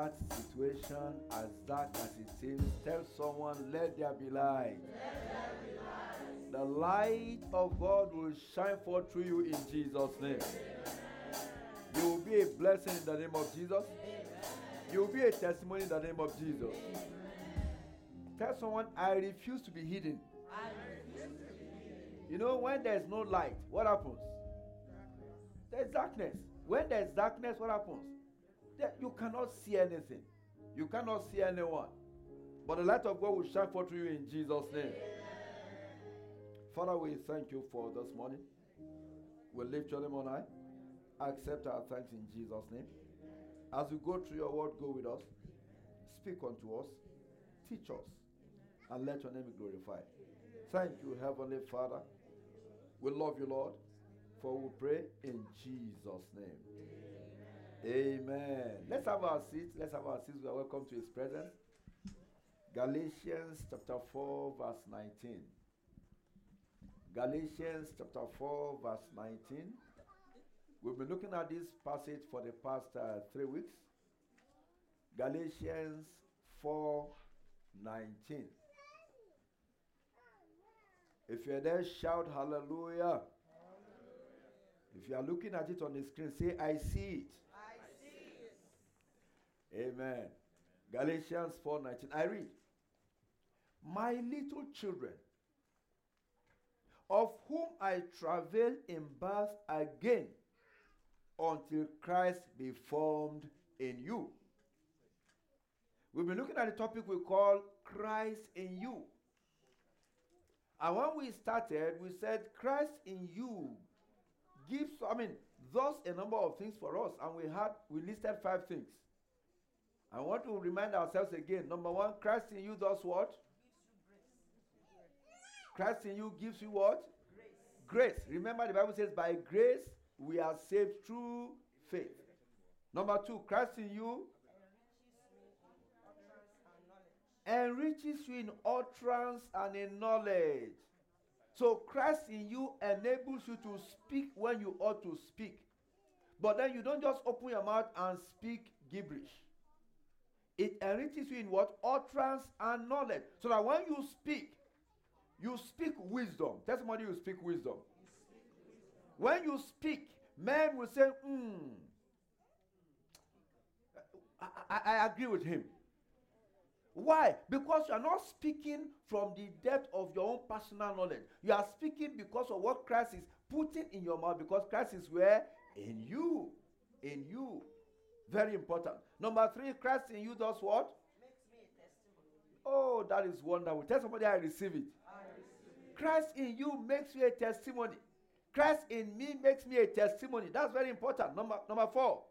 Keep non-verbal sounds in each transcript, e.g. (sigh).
that situation, as dark as it seems, tell someone, let there be light. The light of God will shine forth through you in Jesus' name. You will be a blessing in the name of Jesus. You will be a testimony in the name of Jesus. Tell someone, I refuse to be hidden. I You know, when there's no light, what happens? There's darkness. When there's darkness, what happens? You cannot see anything. You cannot see anyone. But the light of God will shine forth to you in Jesus' name. Father, we thank you for this morning. We lift your name on high. Accept our thanks in Jesus' name. As we go through your word, go with us. Speak unto us. Teach us. And let your name be glorified. Thank you, Heavenly Father. We love you, Lord. For we pray in Jesus' name. Amen. Let's have our seats. Let's have our seats. We are welcome to his presence. Galatians chapter 4, verse 19. Galatians chapter 4, verse 19. We've been looking at this passage for the past uh, three weeks. Galatians 4, 19. If you're there, shout hallelujah. hallelujah. If you are looking at it on the screen, say, I see it. Amen. Galatians 4:19. I read, "My little children, of whom I travail in birth again until Christ be formed in you." We've been looking at the topic we call Christ in you. And when we started, we said Christ in you gives, I mean, thus a number of things for us. And we had we listed five things. I want to remind ourselves again. Number one, Christ in you does what? Christ in you gives you what? Grace. grace. Remember, the Bible says, by grace we are saved through faith. Number two, Christ in you enriches you in utterance and in knowledge. So Christ in you enables you to speak when you ought to speak. But then you don't just open your mouth and speak gibberish. It enriches you in what? Utterance and knowledge. So that when you speak, you speak wisdom. Tell somebody you speak wisdom. When you speak, men will say, hmm. I, I, I agree with him. Why? Because you are not speaking from the depth of your own personal knowledge. You are speaking because of what Christ is putting in your mouth, because Christ is where? In you. In you. Very important. Number three, Christ in you does what? Oh, that is wonderful. Tell somebody I receive it. I receive it. Christ in you makes you a testimony. Christ in me makes me a testimony. That's very important. Number number four.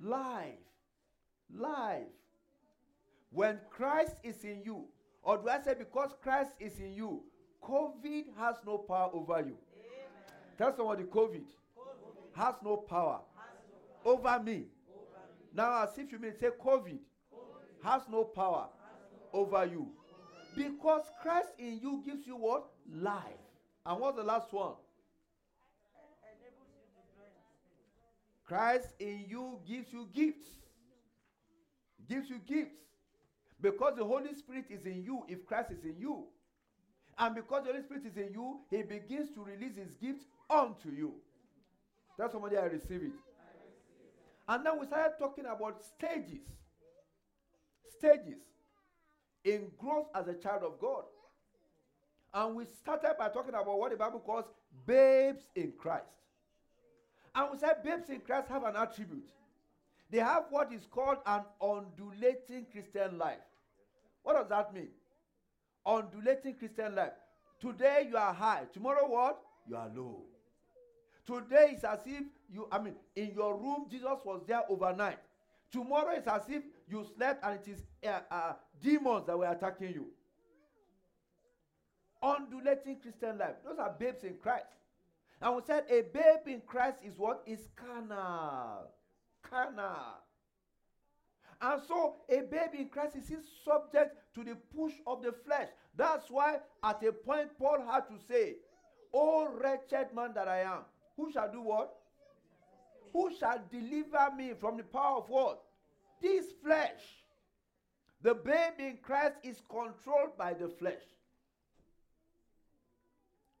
Life. Life. When Christ is in you, or do I say because Christ is in you, COVID has no power over you. Amen. Tell somebody COVID, COVID. has no power over me. Now, as if you mean say COVID, has no power over you. Because Christ in you gives you what? Life. And what's the last one? Christ in you gives you gifts. Gives you gifts. Because the Holy Spirit is in you if Christ is in you. And because the Holy Spirit is in you, he begins to release his gifts unto you. That's somebody I receive it. And then we started talking about stages. Stages in growth as a child of God. And we started by talking about what the Bible calls babes in Christ. And we said babes in Christ have an attribute. They have what is called an undulating Christian life. What does that mean? Undulating Christian life. Today you are high. Tomorrow what? You are low. Today is as if you, I mean, in your room, Jesus was there overnight. Tomorrow is as if you slept and it is uh, uh, demons that were attacking you. Undulating Christian life. Those are babes in Christ. And we said a babe in Christ is what? Is carnal. Carnal. And so a babe in Christ is subject to the push of the flesh. That's why at a point Paul had to say, Oh wretched man that I am, Who shall do what? Who shall deliver me from the power of what? This flesh. The babe in Christ is controlled by the flesh.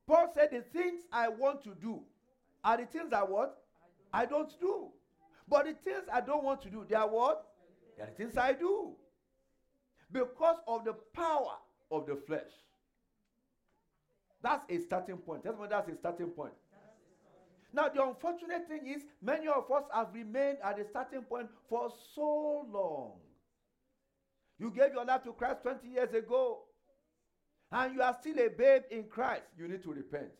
Paul said, The things I want to do are the things I what? I don't do. But the things I don't want to do, they are what? They are the things I do. Because of the power of the flesh. That's a starting point. That's a starting point. Now, the unfortunate thing is, many of us have remained at the starting point for so long. You gave your life to Christ 20 years ago, and you are still a babe in Christ. You need to repent.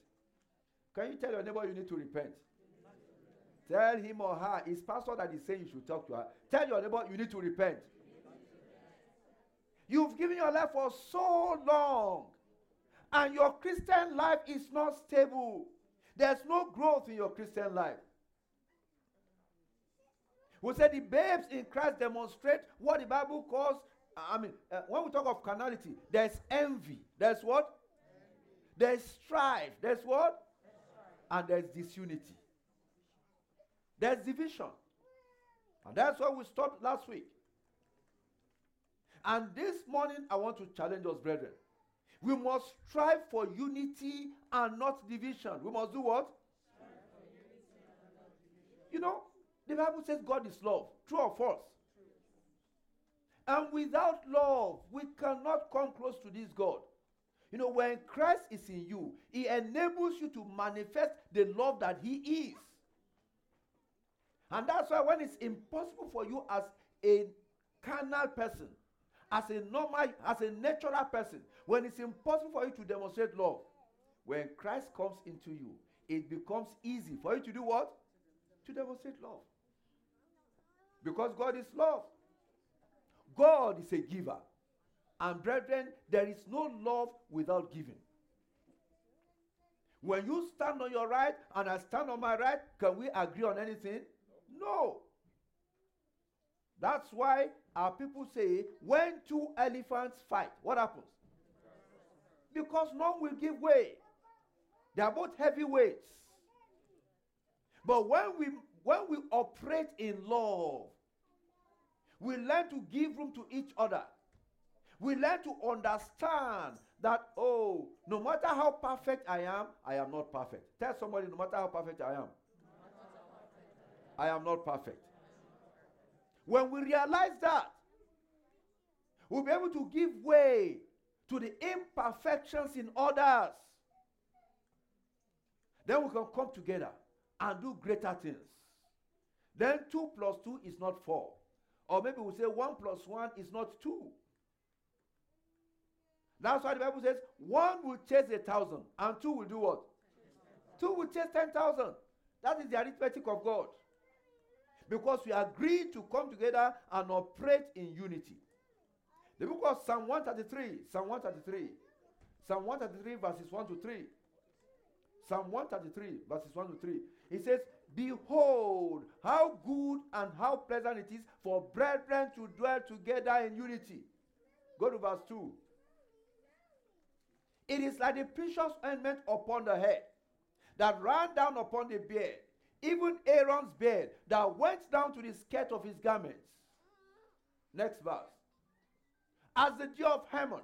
Can you tell your neighbor you need to repent? Tell him or her, it's pastor that is saying you should talk to her. Tell your neighbor you need to repent. You've given your life for so long, and your Christian life is not stable. There's no growth in your Christian life. We say the babes in Christ demonstrate what the Bible calls, I mean, uh, when we talk of carnality, there's envy. There's what? There's strife. There's what? And there's disunity. There's division. And that's why we stopped last week. And this morning, I want to challenge us, brethren. We must strive for unity and not division. We must do what? You know, the Bible says God is love. True or false? And without love, we cannot come close to this God. You know, when Christ is in you, He enables you to manifest the love that He is. And that's why when it's impossible for you as a carnal person as a normal, as a natural person, when it's impossible for you to demonstrate love, when Christ comes into you, it becomes easy for you to do what? To demonstrate love. Because God is love. God is a giver. And brethren, there is no love without giving. When you stand on your right and I stand on my right, can we agree on anything? No. That's why our people say when two elephants fight, what happens? Because none will give way. They are both heavy weights. But when we when we operate in love, we learn to give room to each other. We learn to understand that, oh, no matter how perfect I am, I am not perfect. Tell somebody, no matter how perfect I am, I am not perfect. When we realize that, we'll be able to give way to the imperfections in others. Then we can come together and do greater things. Then 2 plus 2 is not 4. Or maybe we say 1 plus 1 is not 2. That's why the Bible says 1 will chase a thousand, and two will do what? 2 will chase 10,000. That is the arithmetic of God because we agree to come together and operate in unity. The book of Psalm 133, Psalm 133, Psalm 133, verses 1 to 3. Psalm 133, verses 1 to 3. It says, Behold, how good and how pleasant it is for brethren to dwell together in unity. Go to verse 2. It is like the precious ointment upon the head that ran down upon the beard, even Aaron's beard that went down to the skirt of his garments. Next verse. As the dew of Hermon,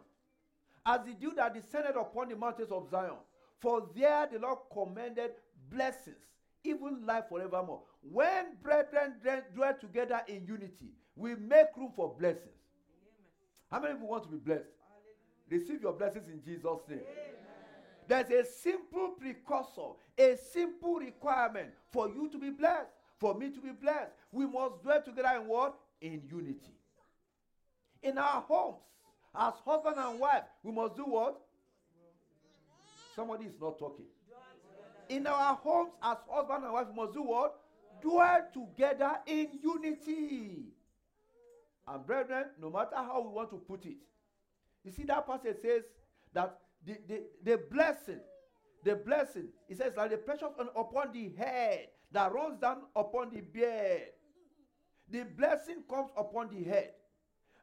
as the dew that descended upon the mountains of Zion, for there the Lord commanded blessings, even life forevermore. When brethren dwell together in unity, we make room for blessings. How many of you want to be blessed? Receive your blessings in Jesus' name. There's a simple precursor, a simple requirement for you to be blessed, for me to be blessed. We must dwell together in what? In unity. In our homes, as husband and wife, we must do what? Somebody is not talking. In our homes, as husband and wife, we must do what? Dwell together in unity. And brethren, no matter how we want to put it, you see that passage says that the, the, the blessing, the blessing, it says like the pressure upon the head that runs down upon the beard. The blessing comes upon the head,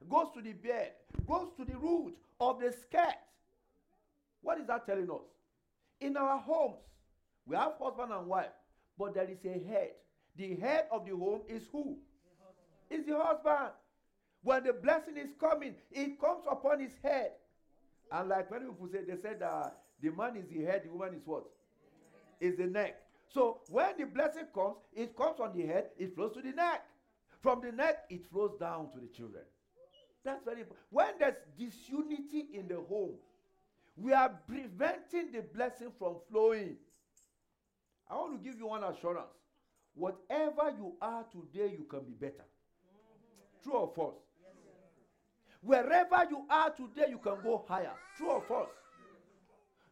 goes to the beard, goes to the root of the skirt. What is that telling us? In our homes, we have husband and wife, but there is a head. The head of the home is who? Is the husband. When the blessing is coming, it comes upon his head. And like many people say, they said that the man is the head, the woman is what? Is the neck. So when the blessing comes, it comes on the head, it flows to the neck. From the neck, it flows down to the children. That's very important. When there's disunity in the home, we are preventing the blessing from flowing. I want to give you one assurance. Whatever you are today, you can be better. True or false? Wherever you are today, you can go higher. True or false?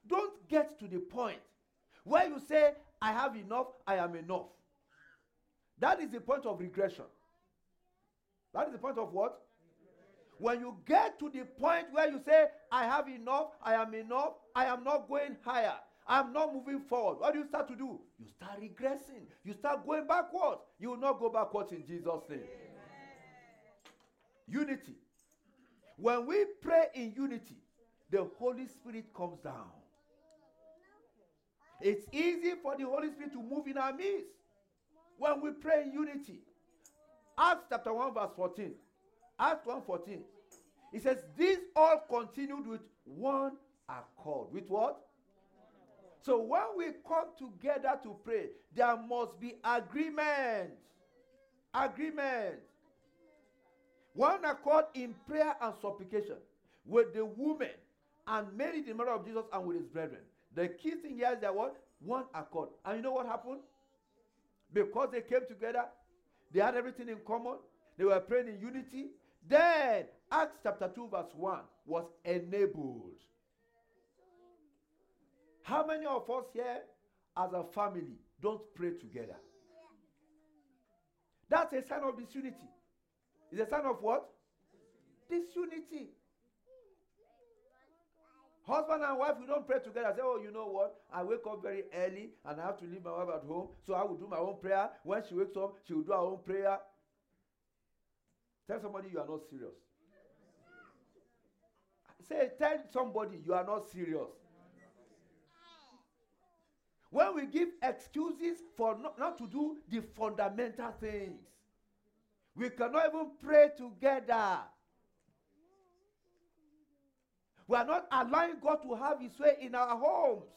Don't get to the point where you say, I have enough, I am enough. That is the point of regression. That is the point of what? When you get to the point where you say, I have enough, I am enough, I am not going higher, I'm not moving forward. What do you start to do? You start regressing. You start going backwards. You will not go backwards in Jesus' name. Amen. Unity. When we pray in unity, the Holy Spirit comes down. It's easy for the Holy Spirit to move in our midst when we pray in unity. Acts chapter 1, verse 14. Acts 1 14. It says, These all continued with one accord. With what? So when we come together to pray, there must be agreement. Agreement. One accord in prayer and supplication with the woman and Mary, the mother of Jesus, and with his brethren. The key thing here is that what? One accord. And you know what happened? Because they came together, they had everything in common, they were praying in unity. Then, Acts chapter 2, verse 1 was enabled. How many of us here, as a family, don't pray together? That's a sign of disunity. It's a sign of what? Disunity. Husband and wife, we don't pray together. Say, oh, you know what? I wake up very early and I have to leave my wife at home, so I will do my own prayer. When she wakes up, she will do her own prayer. Tell somebody you are not serious. Say, tell somebody you are not serious. When we give excuses for not, not to do the fundamental things, we cannot even pray together. We are not allowing God to have His way in our homes.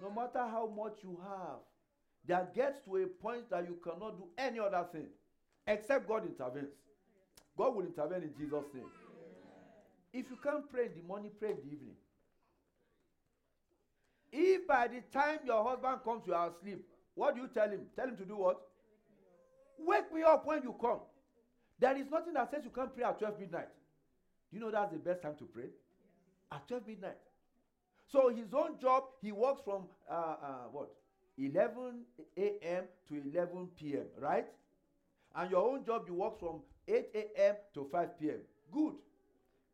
No matter how much you have, there gets to a point that you cannot do any other thing except God intervenes. God will intervene in Jesus' name. If you can't pray in the morning, pray in the evening. If by the time your husband comes, you are asleep, what do you tell him? Tell him to do what? Wake me up when you come. There is nothing that says you can't pray at 12 midnight. Do you know that's the best time to pray? At 12 midnight. So his own job, he works from uh, uh, what? 11 a.m. to 11 p.m., right? And your own job, you work from 8 a.m. to 5 p.m. Good.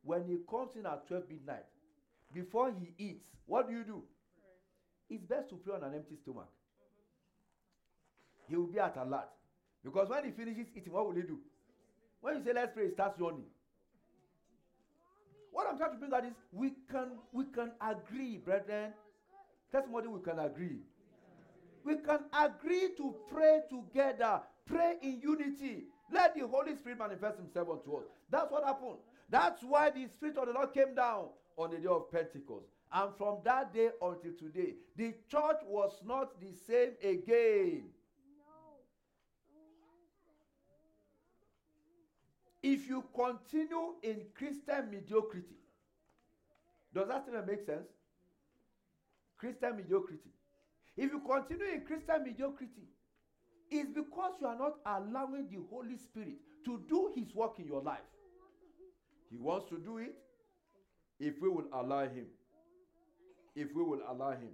When he comes in at 12 midnight, before he eats, what do you do? It's best to pray on an empty stomach. He will be at alert. Because when he finishes eating, what will he do? When you say let's pray, he starts yawning. What I'm trying to bring out is we can we can agree, brethren. Somebody we can agree. We can agree to pray together, pray in unity. Let the Holy Spirit manifest Himself unto us. That's what happened. That's why the Spirit of the Lord came down on the day of Pentecost. And from that day until today, the church was not the same again. If you continue in Christian mediocrity, does that still make sense? Christian mediocrity. If you continue in Christian mediocrity, it's because you are not allowing the Holy Spirit to do His work in your life. He wants to do it if we will allow Him if we will allow him.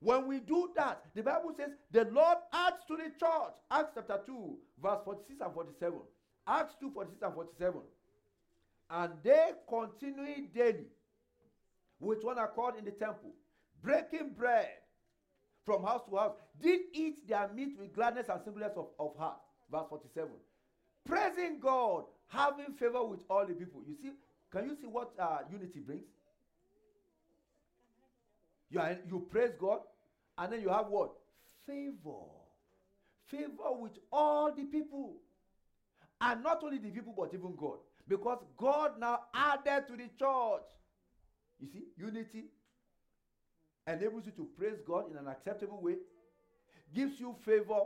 When we do that, the Bible says the Lord adds to the church. Acts chapter 2, verse 46 and 47. Acts 2, 46 and 47. And they continuing daily with one accord in the temple, breaking bread from house to house, did eat their meat with gladness and singleness of, of heart. Verse 47. Praising God, having favor with all the people. You see, can you see what uh, unity brings? You, are, you praise God, and then you have what? Favor. Favor with all the people. And not only the people, but even God. Because God now added to the church. You see, unity enables you to praise God in an acceptable way, gives you favor,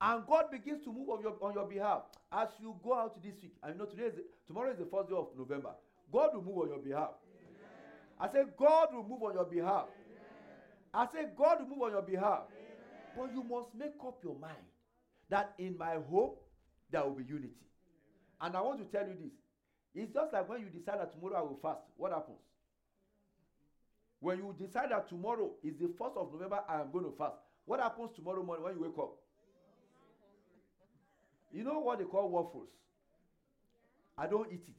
and God begins to move on your, on your behalf as you go out this week. I know today is the, tomorrow is the first day of November. God will move on your behalf. Amen. I say God will move on your behalf. Amen. I say God will move on your behalf. Amen. But you must make up your mind that in my home there will be unity. And I want to tell you this. It's just like when you decide that tomorrow I will fast. What happens? When you decide that tomorrow is the first of November, I am going to fast. What happens tomorrow morning when you wake up? You know what they call waffles? I don't eat it.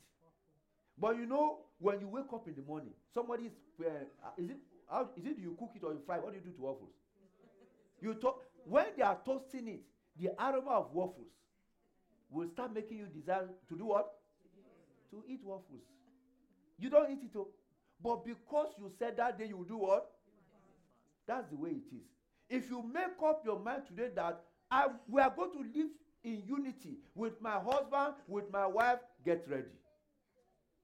But you know, when you wake up in the morning, somebody is, uh, is it, how, is it you cook it or you fry? What do you do to waffles? You talk, when they are toasting it, the aroma of waffles will start making you desire to do what? To eat waffles. You don't eat it, oh. But because you said that day you do what? That's the way it is. If you make up your mind today that I, we are going to live in unity with my husband, with my wife, get ready.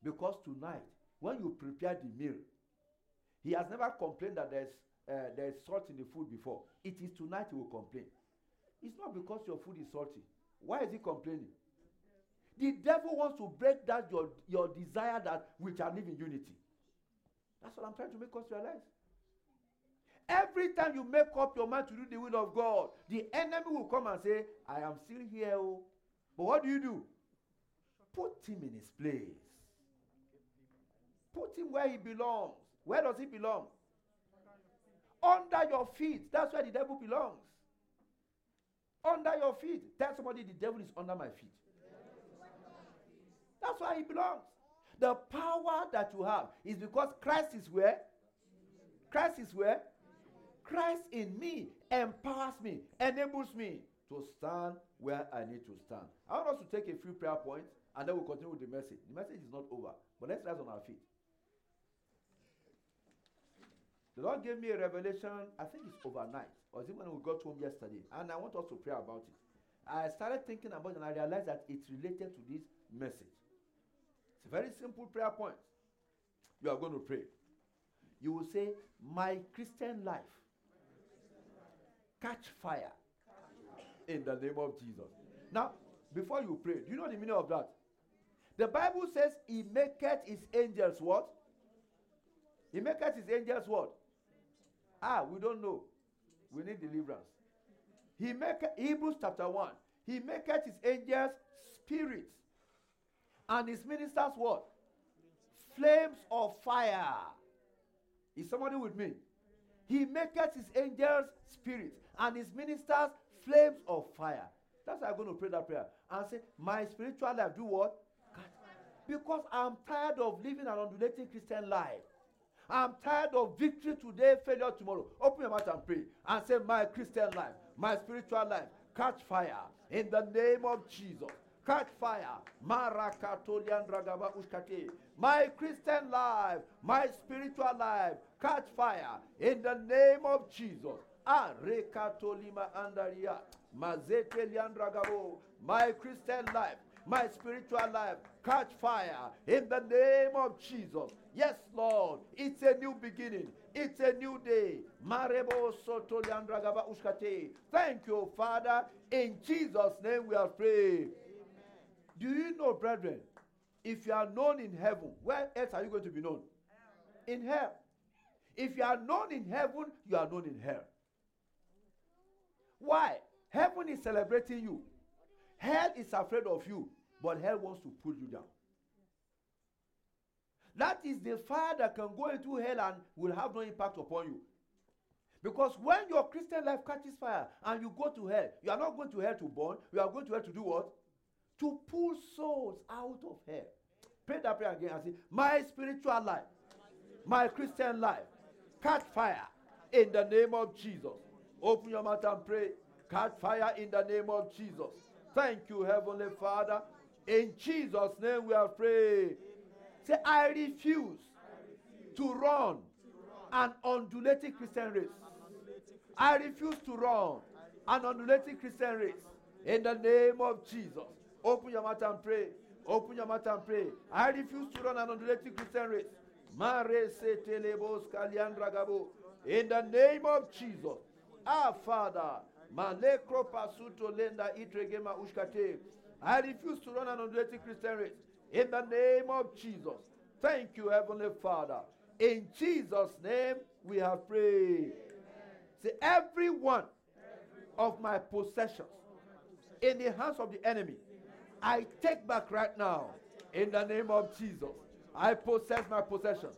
Because tonight, when you prepare the meal, he has never complained that there's, uh, there's salt in the food before. It is tonight he will complain. It's not because your food is salty. Why is he complaining? The devil wants to break that your, your desire that we shall live in unity. That's what I'm trying to make us realize. Every time you make up your mind to do the will of God, the enemy will come and say, I am still here. Oh. But what do you do? Put him in his place. Put him where he belongs. Where does he belong? Under your feet. That's where the devil belongs. Under your feet. Tell somebody the devil is under my feet. That's why he belongs. The power that you have is because Christ is where? Christ is where? Christ in me empowers me, enables me to stand where I need to stand. I want us to take a few prayer points and then we'll continue with the message. The message is not over, but let's rise on our feet. The Lord gave me a revelation, I think it's overnight, or is it when we got home yesterday? And I want us to pray about it. I started thinking about it and I realized that it's related to this message. It's a very simple prayer point. You are going to pray. You will say, My Christian life catch fire in the name of Jesus. Now, before you pray, do you know the meaning of that? The Bible says, He maketh his angels what? He maketh his angels what? Ah, we don't know. We need deliverance. He make Hebrews chapter 1. He maketh his angels spirits and his ministers what? Flames of fire. Is somebody with me? He maketh his angels spirits and his ministers flames of fire. That's why I'm going to pray that prayer and say, My spiritual life, do what? Because I'm tired of living an undulating Christian life. I'm tired of victory today, failure tomorrow. Open your mouth and pray and say, My Christian life, my spiritual life, catch fire in the name of Jesus. Catch fire. My Christian life, my spiritual life, catch fire in the name of Jesus. My Christian life, my spiritual life, catch fire in the name of Jesus. Yes, Lord. It's a new beginning. It's a new day. Thank you, Father. In Jesus' name we are praying. Do you know, brethren, if you are known in heaven, where else are you going to be known? In hell. If you are known in heaven, you are known in hell. Why? Heaven is celebrating you. Hell is afraid of you, but hell wants to pull you down. That is the fire that can go into hell and will have no impact upon you. Because when your Christian life catches fire and you go to hell, you are not going to hell to burn, you are going to hell to do what? To pull souls out of hell. Pray that prayer again and say, My spiritual life, my Christian life, catch fire in the name of Jesus. Open your mouth and pray. Catch fire in the name of Jesus. Thank you, Heavenly Father. In Jesus' name we are praying. Say, I refuse, to run an undulating Christian race. I refuse to run an undulating Christian race. In the name of Jesus. Open your mouth and pray. Open your mouth and pray. I refuse to run an undulating Christian race. In the name of Jesus. Ah, Father. Malekro pasuto lenda itregema ushkate. I refuse to run an undulating Christian race. In the name of Jesus. Thank you, Heavenly Father. In Jesus' name we have prayed. See, every one of my possessions in the hands of the enemy, I take back right now in the name of Jesus. I possess my possession.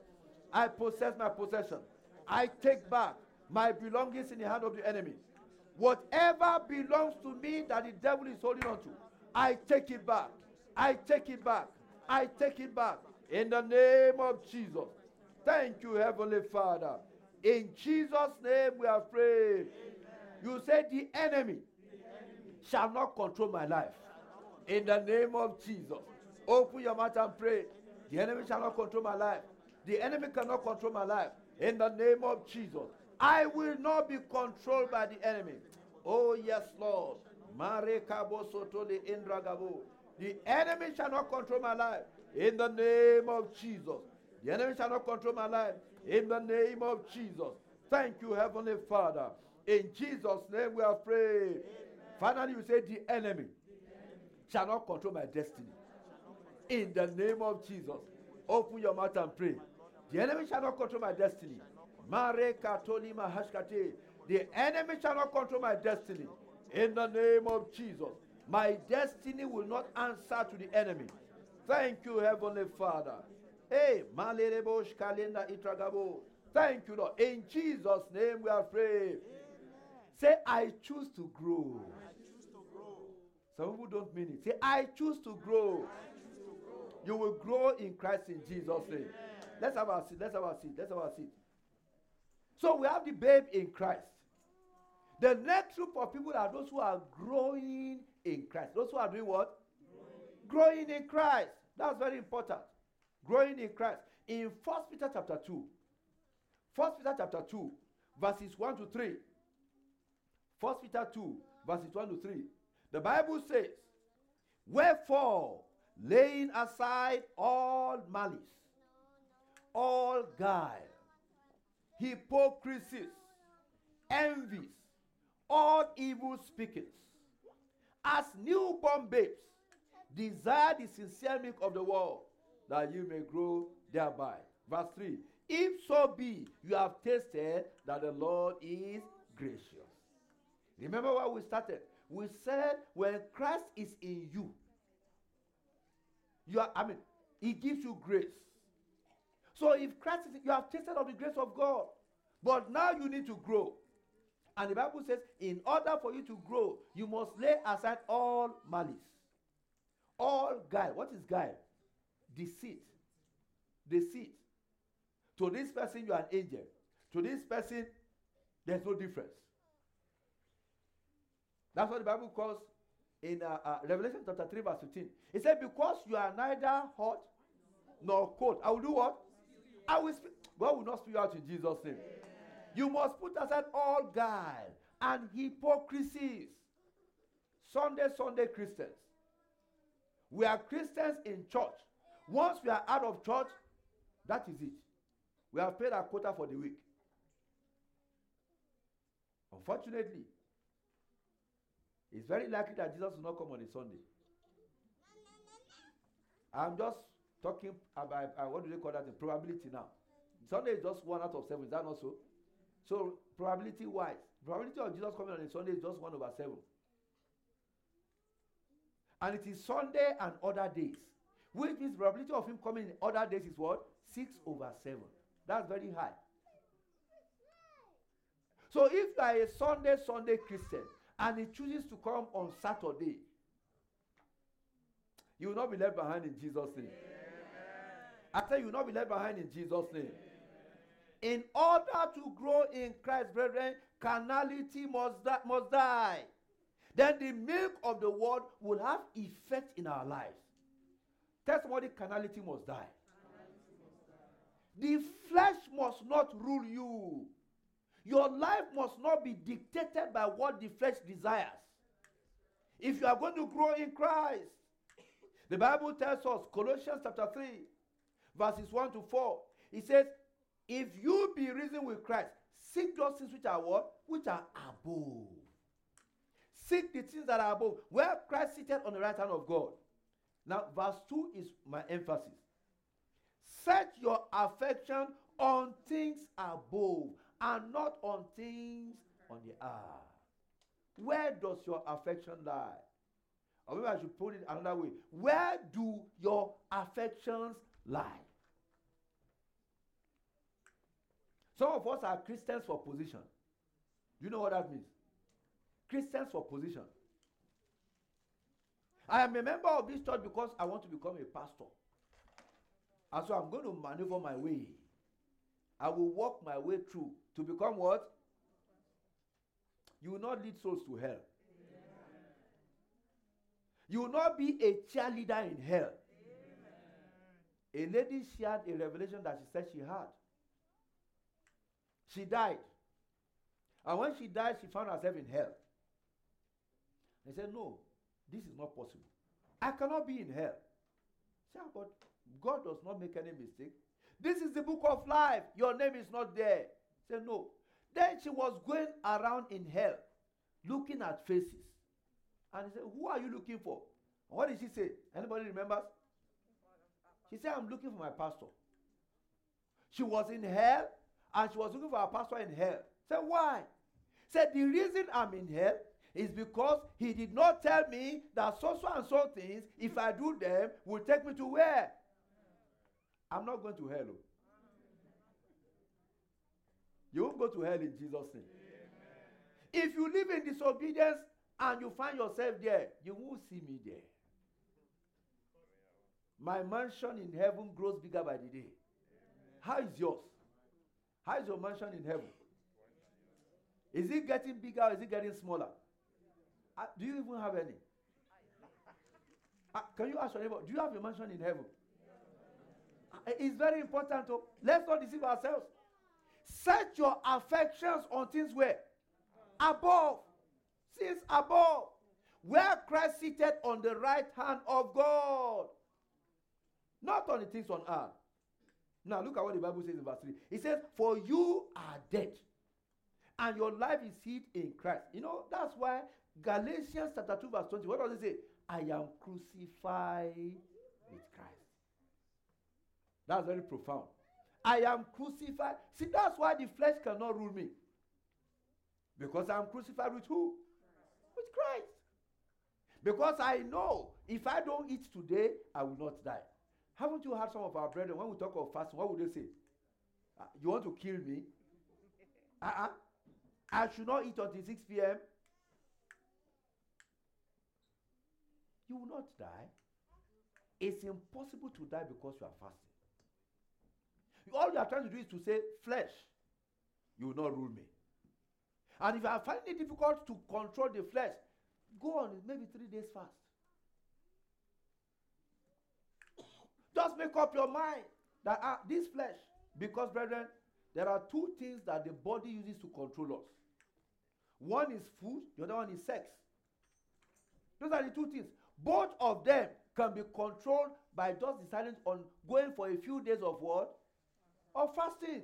I possess my possession. I take back my belongings in the hand of the enemy. Whatever belongs to me that the devil is holding on to, I take it back. I take it back. I take it back. In the name of Jesus. Thank you, Heavenly Father. In Jesus' name we are prayed. You said the enemy, the enemy shall not control my life. In the name of Jesus. Open your mouth and pray. The enemy shall not control my life. The enemy cannot control my life. In the name of Jesus. I will not be controlled by the enemy. Oh, yes, Lord. The enemy shall not control my life. In the name of Jesus. The enemy shall not control my life. In the name of Jesus. Thank you, Heavenly Father. In Jesus' name we are prayed. Finally, you say, The enemy shall not control my destiny. In the name of Jesus. Open your mouth and pray. The enemy shall not control my destiny. The enemy shall not control my destiny. In the name of Jesus. My destiny will not answer to the enemy. Thank you, Heavenly Father. Eh, hey, Malerebosh Kalenda Itragabo. Thank you, Lord. In Jesus' name we are praying. Say, I choose to grow. Some people don't mean it. Say, I choose to grow. You will grow in Christ in Jesus' name. Let's have our seat. Let's have our seat. Let's have our seat. So we have the babe in Christ. The next group of people are those who are growing in Christ. Those who are doing what? Growing, growing in Christ. That's very important. Growing in Christ. In First Peter chapter 2. First Peter chapter 2, verses 1 to 3. First Peter 2, verses 1 to 3. The Bible says, Wherefore, laying aside all malice, all guile, hypocrisies, envies, all evil speakings, as newborn babes, desire the sincere milk of the world, that you may grow thereby. Verse 3 If so be you have tasted that the Lord is gracious. Remember where we started? We said when Christ is in you, you are, I mean, He gives you grace. So if Christ is, you have tasted of the grace of God, but now you need to grow. And the Bible says, in order for you to grow, you must lay aside all malice, all guile. What is guile? Deceit. Deceit. To this person, you are an angel. To this person, there's no difference. That's what the Bible calls in uh, uh, Revelation chapter 3, verse 15. It said, Because you are neither hot nor cold, I will do what? I will speak. God will not speak out in Jesus' name. You must put aside all guile and hypocrisies. Sunday, Sunday Christians. We are Christians in church. Once we are out of church, that is it. We have paid our quota for the week. Unfortunately, it's very likely that Jesus will not come on a Sunday. I'm just talking about uh, what do they call that? The probability now. Sunday is just one out of seven. Is that not so? So probability wise, probability of Jesus coming on a Sunday is just one over seven. And it is Sunday and other days. Which means probability of him coming in other days is what? Six over seven. That's very high. So if you are a Sunday, Sunday Christian, and he chooses to come on Saturday, you will not be left behind in Jesus' name. Amen. I tell you, will not be left behind in Jesus' name. In order to grow in Christ, brethren, carnality must, die, must die. Then the milk of the word will have effect in our lives. Tell somebody carnality must die. The flesh must not rule you. Your life must not be dictated by what the flesh desires. If you are going to grow in Christ, the Bible tells us, Colossians chapter 3, verses 1 to 4, it says, If you be risen with Christ, seek those things which are what? Which are above. Seek the things that are above, where Christ seated on the right hand of God. Now, verse 2 is my emphasis. Set your affection on things above and not on things on the earth. Where does your affection lie? Or maybe I should put it another way. Where do your affections lie? Some of us are Christians for position. Do you know what that means? Christians for position. I am a member of this church because I want to become a pastor. And so I'm going to maneuver my way. I will walk my way through to become what? You will not lead souls to hell. You will not be a cheerleader in hell. A lady shared a revelation that she said she had. She died. And when she died, she found herself in hell. They said, No, this is not possible. I cannot be in hell. Ah, but God does not make any mistake. This is the book of life. Your name is not there. Say, No. Then she was going around in hell, looking at faces. And he said, Who are you looking for? What did she say? Anybody remembers? She said, I'm looking for my pastor. She was in hell and she was looking for a pastor in hell. Said, Why? Said, The reason I'm in hell is because he did not tell me that so so and so things, if I do them, will take me to where? I'm not going to hell. Oh. You won't go to hell in Jesus' name. Amen. If you live in disobedience and you find yourself there, you won't see me there. My mansion in heaven grows bigger by the day. How is yours? How is your mansion in heaven? Is it getting bigger or is it getting smaller? Uh, do you even have any? Uh, can you ask your neighbor, do you have a mansion in heaven? It's very important to let's not deceive ourselves. Set your affections on things where? Above. Since above. Where Christ seated on the right hand of God. Not on the things on earth. Now look at what the Bible says in verse 3. It says, For you are dead, and your life is hid in Christ. You know, that's why Galatians chapter 2, verse 20, what does it say? I am crucified. That's very profound. I am crucified. See, that's why the flesh cannot rule me. Because I'm crucified with who? With Christ. Because I know if I don't eat today, I will not die. Haven't you heard some of our brethren, when we talk of fasting, what would they say? Uh, you want to kill me? (laughs) Uh-uh. I should not eat until 6 p.m. You will not die. It's impossible to die because you are fasting. All you are trying to do is to say, flesh, you will not rule me. And if you are finding it difficult to control the flesh, go on maybe three days fast. Just make up your mind that uh, this flesh, because, brethren, there are two things that the body uses to control us. One is food, the other one is sex. Those are the two things. Both of them can be controlled by just deciding on going for a few days of what? Of fasting.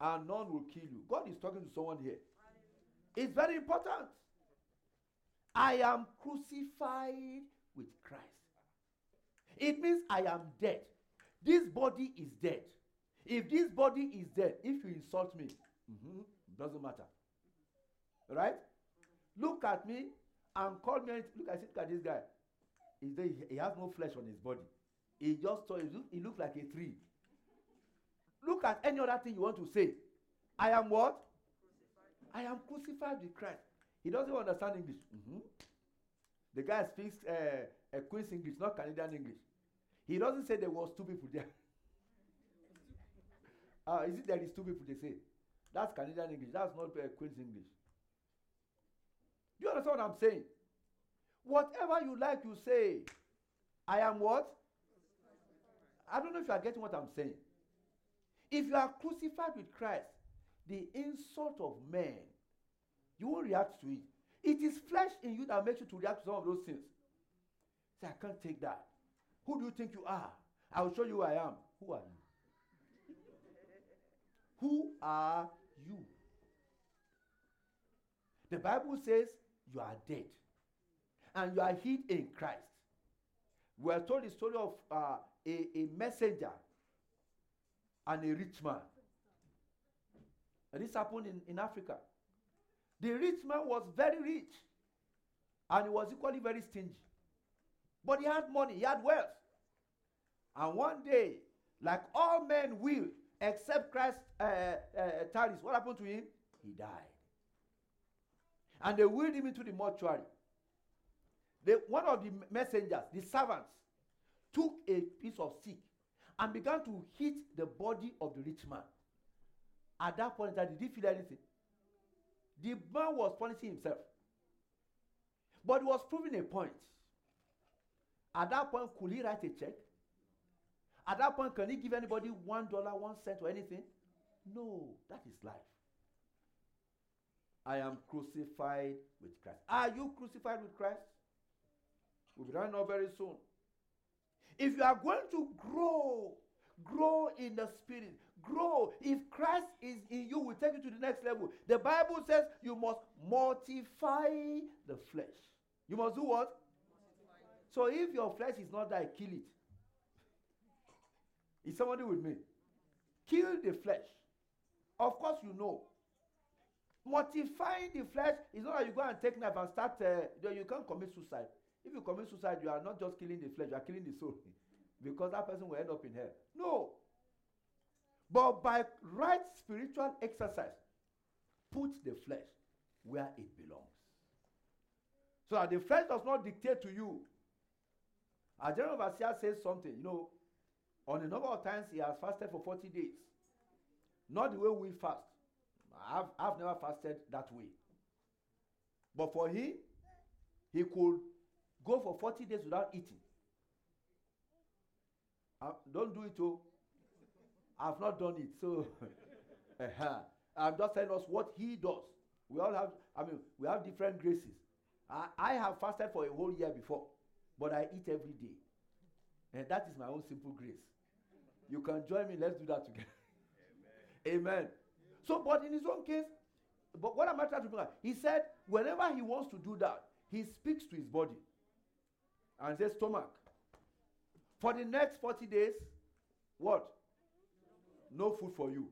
And none will kill you. God is talking to someone here. It's very important. I am crucified with Christ. It means I am dead. This body is dead. If this body is dead, if you insult me, mm-hmm, doesn't matter. Right? Look at me and call me. Look, said, look at this guy. There, he has no flesh on his body. He just saw, he looks like a tree. Look at any other thing you want to say. I am what? I am crucified with Christ. He doesn't understand English. Mm-hmm. The guy speaks uh, a Queen's English, not Canadian English. He doesn't say there was two people there. uh, (laughs) is it there is two people they say? That's Canadian English. That's not uh, Queen's English. Do you understand what I'm saying? Whatever you like, you say. I am what? I don't know if you are getting what I'm saying. If you are crucified with Christ, the insult of men, you won't react to it. It is flesh in you that makes you to react to some of those things. Say, I can't take that. Who do you think you are? I will show you who I am. Who are you? (laughs) who are you? The Bible says you are dead and you are hid in Christ. We are told the story of uh, a, a messenger and a rich man. And this happened in, in Africa. The rich man was very rich and he was equally very stingy. But he had money, he had wealth. And one day, like all men will, except Christ uh, uh, what happened to him? He died. And they wheeled him into the mortuary. They, one of the messengers, the servants, took a piece of stick and began to hit the body of the rich man. At that point, did he feel anything? The man was punishing himself. But he was proving a point. At that point, could he write a check? At that point, can he give anybody one dollar, one cent, or anything? No, that is life. I am crucified with Christ. Are you crucified with Christ? We'll be running out very soon. If you are going to grow, grow in the spirit, grow. If Christ is in you, will take you to the next level. The Bible says you must mortify the flesh. You must do what? So if your flesh is not there, kill it. Is somebody with me? Kill the flesh. Of course, you know. Mortifying the flesh is not that you go and take knife and start. Uh, you can't commit suicide. If you commit suicide, you are not just killing the flesh, you are killing the soul. (laughs) because that person will end up in hell. No. But by right spiritual exercise, put the flesh where it belongs. So that the flesh does not dictate to you. Our general overseer says something, you know, on a number of times he has fasted for 40 days. Not the way we fast. I've, I've never fasted that way. But for him, he could go for 40 days without eating. Uh, don't do it, oh. I've not done it. So, (laughs) uh-huh. I'm just telling us what he does. We all have, I mean, we have different graces. I, I have fasted for a whole year before, but I eat every day. And that is my own simple grace. You can join me. Let's do that together. Amen. (laughs) Amen. So, but in his own case, but what am I trying to bring out? He said, whenever he wants to do that, he speaks to his body and says, stomach. For the next 40 days, what? No food for you.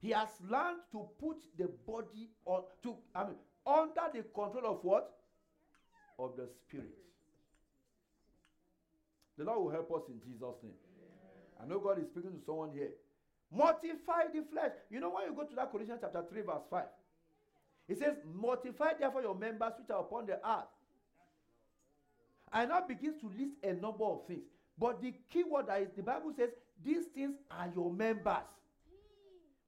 He has learned to put the body on to I mean under the control of what? Of the spirit. The Lord will help us in Jesus' name. Amen. I know God is speaking to someone here. Mortify the flesh. You know, when you go to that Colossians chapter 3, verse 5, it says, Mortify therefore your members which are upon the earth. And now begins to list a number of things. But the key word that is the Bible says, these things are your members.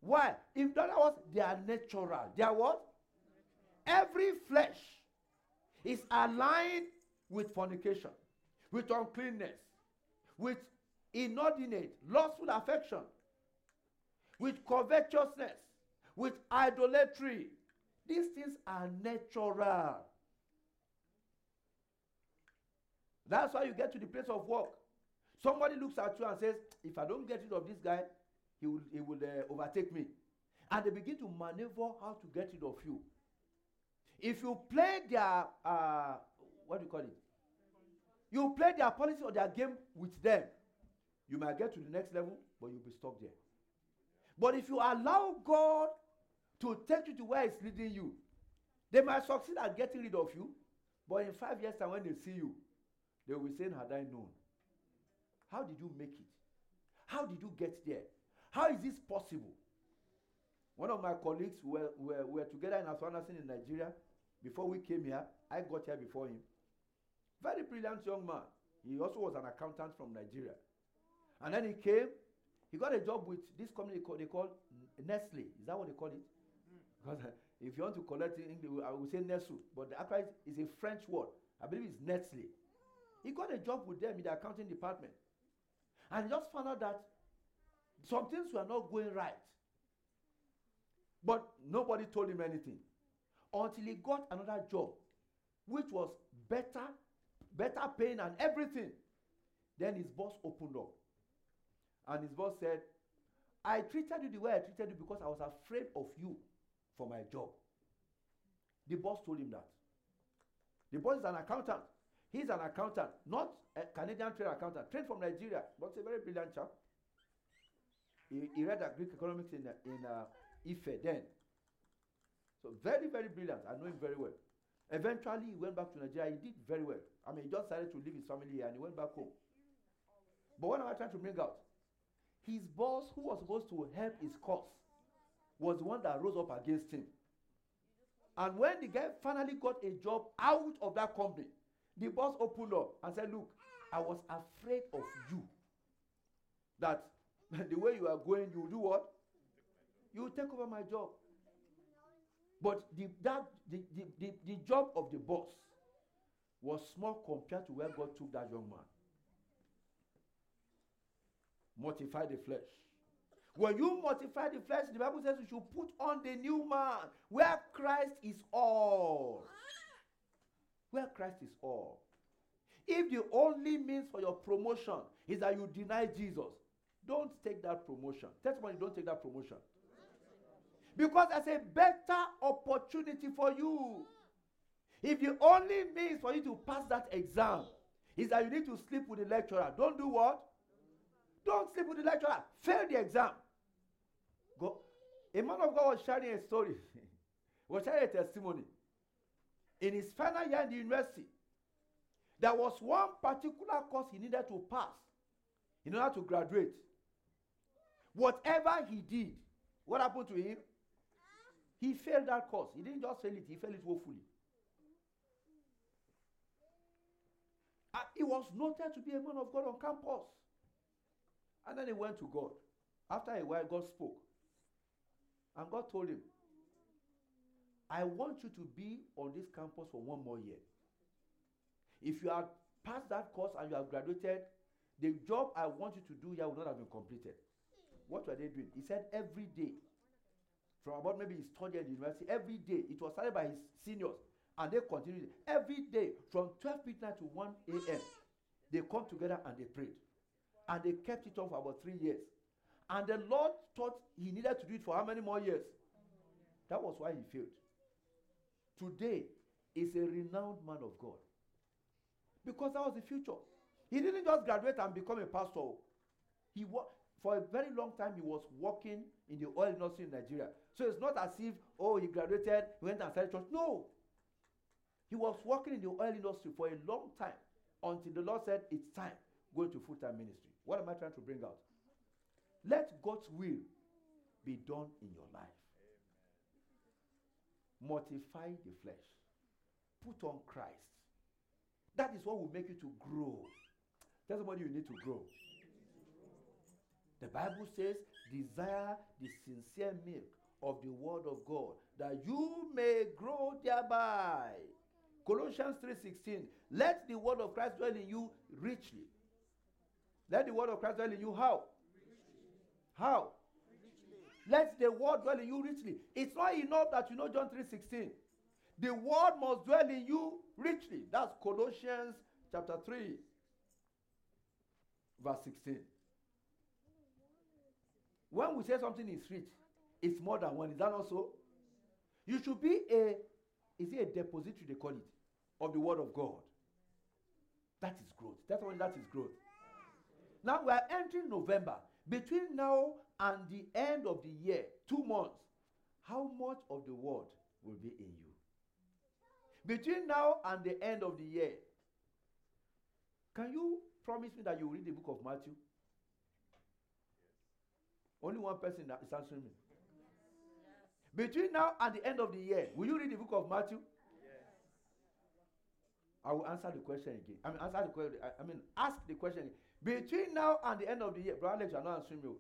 Why? In other words, they are natural. They are what? Every flesh is aligned with fornication with uncleanness, with inordinate, lustful affection, with covetousness, with idolatry. These things are natural. That's why you get to the place of work. Somebody looks at you and says, If I don't get rid of this guy, he will, he will uh, overtake me. And they begin to maneuver how to get rid of you. If you play their, uh, what do you call it? You play their policy or their game with them. You might get to the next level, but you'll be stuck there. But if you allow God to take you to where He's leading you, they might succeed at getting rid of you, but in five years' time, when they see you, they will be saying, Had I known? How did you make it? How did you get there? How is this possible? One of my colleagues were, were, were together in Aswanasin in Nigeria. Before we came here, I got here before him. Very brilliant young man. He also was an accountant from Nigeria. And then he came, he got a job with this company they call Nestle. Is that what they call it? Because uh, if you want to collect it I will say Nestle. But the actually is a French word. I believe it's Nestle. He got a job with them in the accounting department. And he just found out that Some things were not going right. But nobody told him anything until he got another job, which was better, better paying and everything. Then his boss opened up. And his boss said, I treated you the way I treated you because I was afraid of you for my job. The boss told him that. The boss is an accountant. He's an accountant, not a Canadian trained accountant, trained from Nigeria, but a very brilliant chap. He, he read Greek economics in, in uh, Ife then. So very, very brilliant. I know him very well. Eventually, he went back to Nigeria. He did very well. I mean, he just decided to leave his family here and he went back home. But what am I trying to bring out? His boss, who was supposed to help his cause, was the one that rose up against him. And when the guy finally got a job out of that company, the boss opened up and said, Look, I was afraid of you. That the way you are going, you do what? You will take over my job. But the, that, the, the, the, the job of the boss was small compared to where God took that young man. Mortify the flesh. When you mortify the flesh, the Bible says you should put on the new man where Christ is all. Where Christ is all. If the only means for your promotion is that you deny Jesus, don't take that promotion. Testimony, don't take that promotion. Because there's a better opportunity for you. If the only means for you to pass that exam is that you need to sleep with the lecturer, don't do what? Don't sleep with the lecturer. Fail the exam. Go. A man of God was sharing a story, (laughs) was sharing a testimony. In his final year in the university, there was one particular course he needed to pass in order to graduate. Whatever he did, what happened to him? He failed that course. He didn't just fail it, he failed it woefully. And he was noted to be a man of God on campus. And then he went to God. After a while, God spoke. And God told him, I want you to be on this campus for one more year. If you have passed that course and you have graduated, the job I want you to do here will not have been completed. What were they doing? He said every day, from about maybe his third year in university, every day, it was started by his seniors, and they continued every day from 12 midnight to 1 a.m. They come together and they prayed. And they kept it on for about three years. And the Lord thought he needed to do it for how many more years? That was why he failed. Today is a renowned man of God. Because that was the future. He didn't just graduate and become a pastor. He wa- for a very long time he was working in the oil industry in Nigeria. So it's not as if, oh, he graduated, he went and started church. No. He was working in the oil industry for a long time until the Lord said, it's time, go into full time ministry. What am I trying to bring out? Let God's will be done in your life. Mortify the flesh. Put on Christ. That is what will make you to grow. That's what you need to grow. The Bible says, desire the sincere milk of the word of God, that you may grow thereby. Colossians 3:16. Let the word of Christ dwell in you richly. Let the word of Christ dwell in you how? How? Let the word dwell in you richly. It's not enough that you know John 3:16. The word must dwell in you richly. That's Colossians chapter 3, verse 16. When we say something is rich, it's more than one. Is that not so? You should be a, is it a depository, they call it, of the word of God. That is growth. That's when that is growth. Now we are entering November. Between now and the end of the year, two months, how much of the word will be in you? Between now and the end of the year, can you promise me that you will read the book of Matthew? Only one person that is answering me. Yes. Between now and the end of the year, will you read the book of Matthew? Yes. I will answer the question again. I mean, answer the question. I, mean, ask the question again. Between now and the end of the year, Brother Alex, you are not answering me. Oh.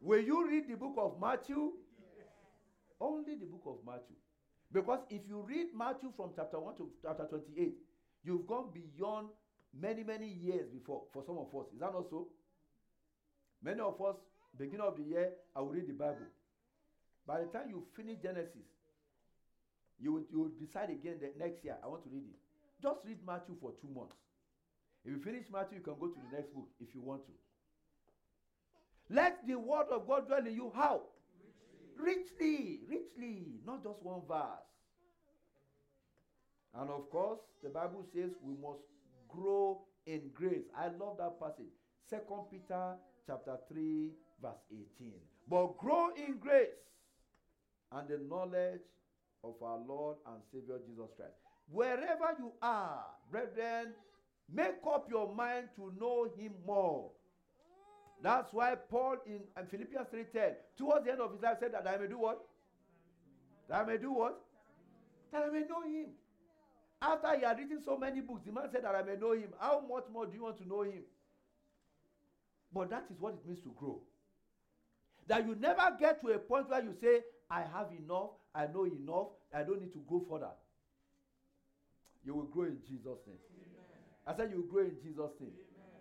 Will you read the book of Matthew? Yes. Only the book of Matthew. Because if you read Matthew from chapter 1 to chapter 28, you've gone beyond many, many years before for some of us. Is that not so? Many of us beginning of the year, I will read the Bible. By the time you finish Genesis, you will, you will decide again that next year, I want to read it. Just read Matthew for two months. If you finish Matthew, you can go to the next book if you want to. Let the word of God dwell in you. How? Richly, richly, richly not just one verse. And of course, the Bible says we must grow in grace. I love that passage. Second Peter chapter 3, verse 18. But grow in grace and the knowledge of our Lord and Savior Jesus Christ. Wherever you are, brethren, make up your mind to know him more. That's why Paul in, Philippians 3:10, towards the end of his life, said that I may do what? That I may do what? That I may know him. After he had written so many books, the man said that I may know him. How much more do you want to know him? But that is what it means to grow. That you never get to a point where you say, I have enough, I know enough, I don't need to go further. You will grow in Jesus' name. Amen. I said you will grow in Jesus' name.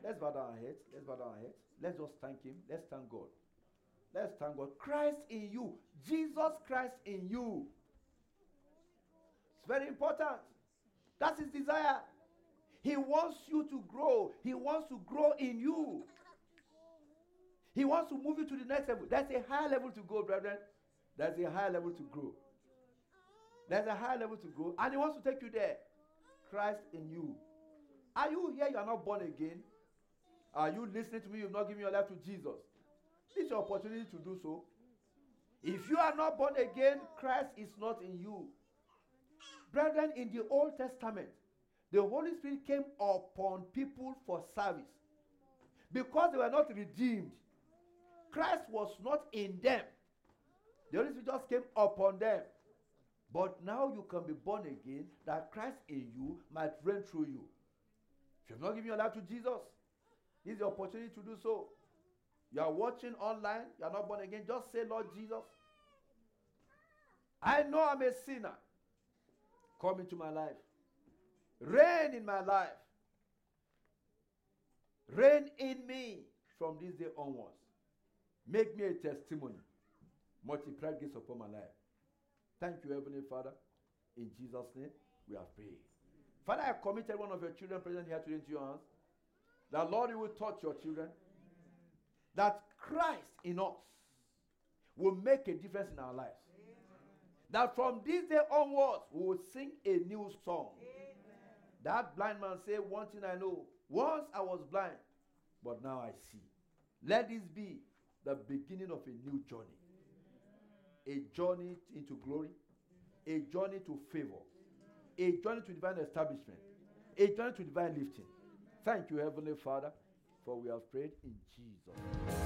Let's bow down our heads. Let's bow down our heads. Let's just thank Him. Let's thank God. Let's thank God. Christ in you. Jesus Christ in you. It's very important. That's His desire. He wants you to grow. He wants to grow in you. He wants to move you to the next level. That's a high level to go, brethren. There's a high level to grow. There's a high level to grow, and He wants to take you there. Christ in you. Are you here? You are not born again. Are you listening to me? You've not given your life to Jesus. This is your opportunity to do so. If you are not born again, Christ is not in you. Brethren, in the Old Testament, the Holy Spirit came upon people for service because they were not redeemed. Christ was not in them. The Holy Spirit just came upon them. But now you can be born again that Christ in you might reign through you. If you've not given your life to Jesus, this is the opportunity to do so. You are watching online, you are not born again, just say, Lord Jesus, I know I'm a sinner. Come into my life. Reign in my life. Reign in me from this day onwards. Make me a testimony. Multiply grace upon my life. Thank you, Heavenly Father. In Jesus' name, we have prayed. Father, I committed one of your children present here today into your hands. That, Lord, you will touch your children. That Christ in us will make a difference in our lives. That from this day onwards, we will sing a new song. That blind man said, One thing I know. Once I was blind, but now I see. Let this be the beginning of a new journey a journey into glory, a journey to favor, a journey to divine establishment, a journey to divine lifting. Thank you, Heavenly Father, for we have prayed in Jesus.